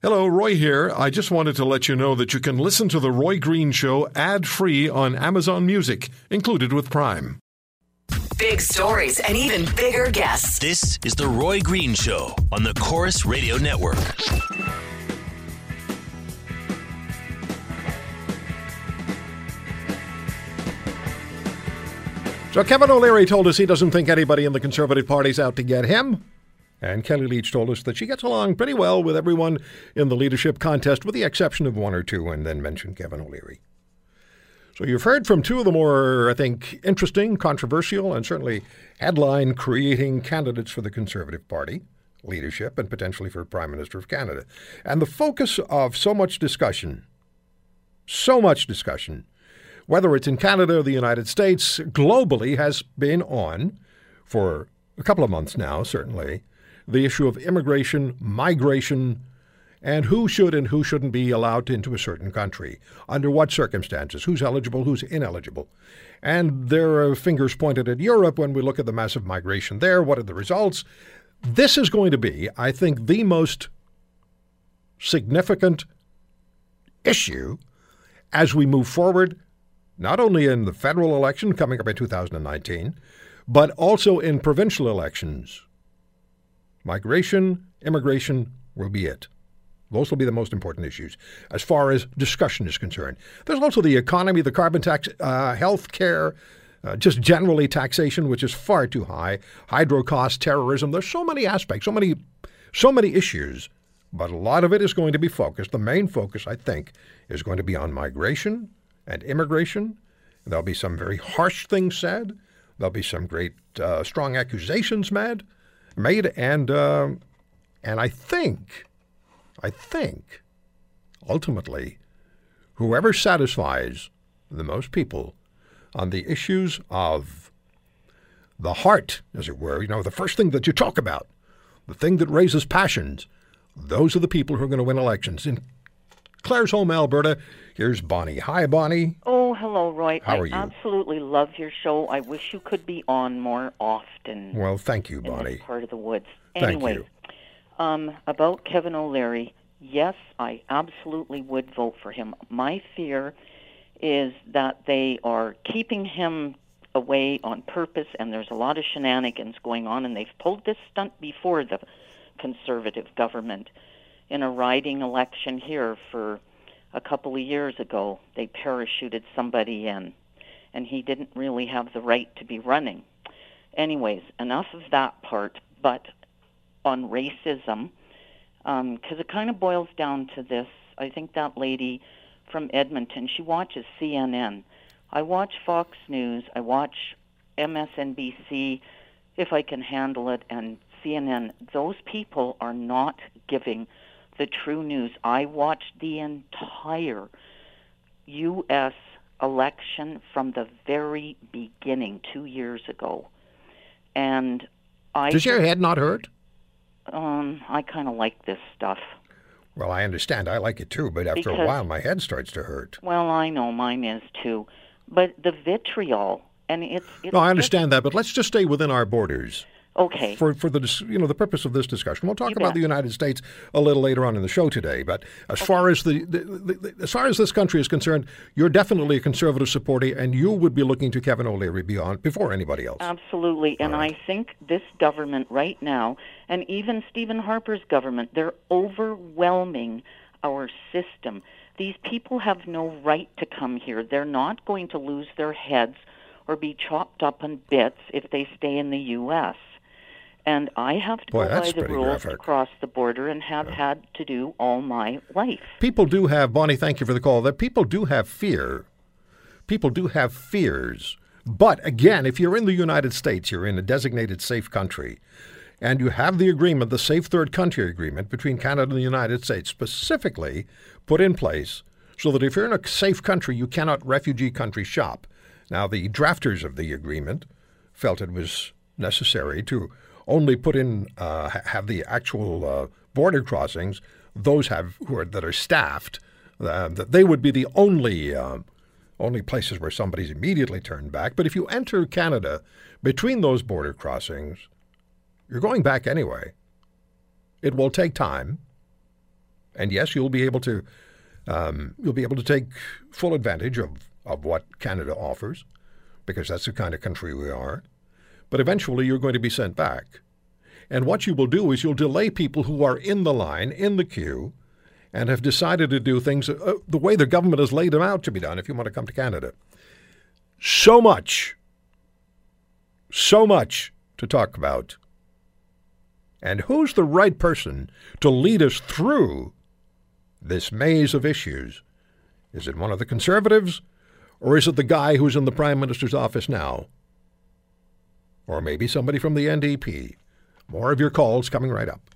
Hello, Roy here. I just wanted to let you know that you can listen to The Roy Green Show ad free on Amazon Music, included with Prime. Big stories and even bigger guests. This is The Roy Green Show on the Corus Radio Network. So Kevin O'Leary told us he doesn't think anybody in the Conservative Party's out to get him. And Kellie Leitch told us that she gets along pretty well with everyone in the leadership contest, with the exception of one or two, and then mentioned Kevin O'Leary. So you've heard from two of the more, I think, interesting, controversial, and certainly headline creating candidates for the Conservative Party leadership and potentially for Prime Minister of Canada. And the focus of so much discussion, so much discussion, whether it's in Canada or the United States, globally has been on for a couple of months now, certainly, the issue of immigration, migration, and who should and who shouldn't be allowed into a certain country, under what circumstances, who's eligible, who's ineligible. And there are fingers pointed at Europe when we look at the massive migration there. What are the results? This is going to be, I think, the most significant issue as we move forward, not only in the federal election coming up in 2019, but also in provincial elections. Migration, immigration will be it. Those will be the most important issues as far as discussion is concerned. There's also the economy, the carbon tax, uh, health care, uh, just generally taxation, which is far too high, hydro costs, terrorism. There's so many aspects, so many, so many issues, but a lot of it is going to be focused. The main focus, I think, is going to be on migration and immigration. There'll be some very harsh things said. There'll be some great uh, strong accusations made, made, and uh, and I think I think, ultimately, whoever satisfies the most people on the issues of the heart, as it were, you know, the first thing that you talk about, the thing that raises passions, those are the people who are going to win elections. In Claresholm, Alberta, here's Bonnie. Hi, Bonnie. Oh, hello, Roy. How I are you? absolutely love your show. I wish you could be on more often Well, thank you, in Bonnie. part of the woods. Thank Anyway, you. um, about Kevin O'Leary, yes, I absolutely would vote for him. My fear is that they are keeping him away on purpose, and there's a lot of shenanigans going on, and they've pulled this stunt before the conservative government in a riding election here for a couple of years ago. They parachuted somebody in, and he didn't really have the right to be running. Anyways, enough of that part, but on racism, um, because it kind of boils down to this. I think that lady from Edmonton, she watches CNN. I watch Fox News. I watch MSNBC if I can handle it, and CNN. Those people are not giving the true news. I watched the entire U.S. election from the very beginning two years ago, and I Does your head not hurt? um, I kind of like this stuff. Well, I understand. I like it too, but after a while, my head starts to hurt. Well, I know mine is too, but the vitriol and it's, it's No, I just- understand that, but let's just stay within our borders. Okay. for for the you know the purpose of this discussion. We'll talk You about bet. the United States a little later on in the show today. But as far as the, the, the, the as far as this country is concerned, you're definitely a conservative supporter, and you would be looking to Kevin O'Leary beyond before anybody else. Absolutely. And I think this government right now, and even Stephen Harper's government, they're overwhelming our system. These people have no right to come here. They're not going to lose their heads or be chopped up in bits if they stay in the U.S. And I have to Boy, go by the rules graphic. to cross the border and have had to do all my life. People do have Bonnie. Thank you for the call. That people do have fear. People do have fears. But again, if you're in the United States, you're in a designated safe country, and you have the agreement, the Safe Third Country Agreement between Canada and the United States, specifically put in place so that if you're in a safe country, you cannot refugee country shop. Now, the drafters of the agreement felt it was necessary to only put in uh, have the actual uh, border crossings those have who are that are staffed uh, that they would be the only uh, only places where somebody's immediately turned back. But if you enter Canada between those border crossings, you're going back anyway. It will take time, And yes, you'll be able to um, you'll be able to take full advantage of, of what Canada offers, because that's the kind of country we are. But eventually, you're going to be sent back. And what you will do is you'll delay people who are in the line, in the queue, and have decided to do things uh, the way the government has laid them out to be done if you want to come to Canada. So much, so much to talk about. And who's the right person to lead us through this maze of issues? Is it one of the conservatives, or is it the guy who's in the Prime Minister's office now? Or maybe somebody from the NDP? More of your calls coming right up.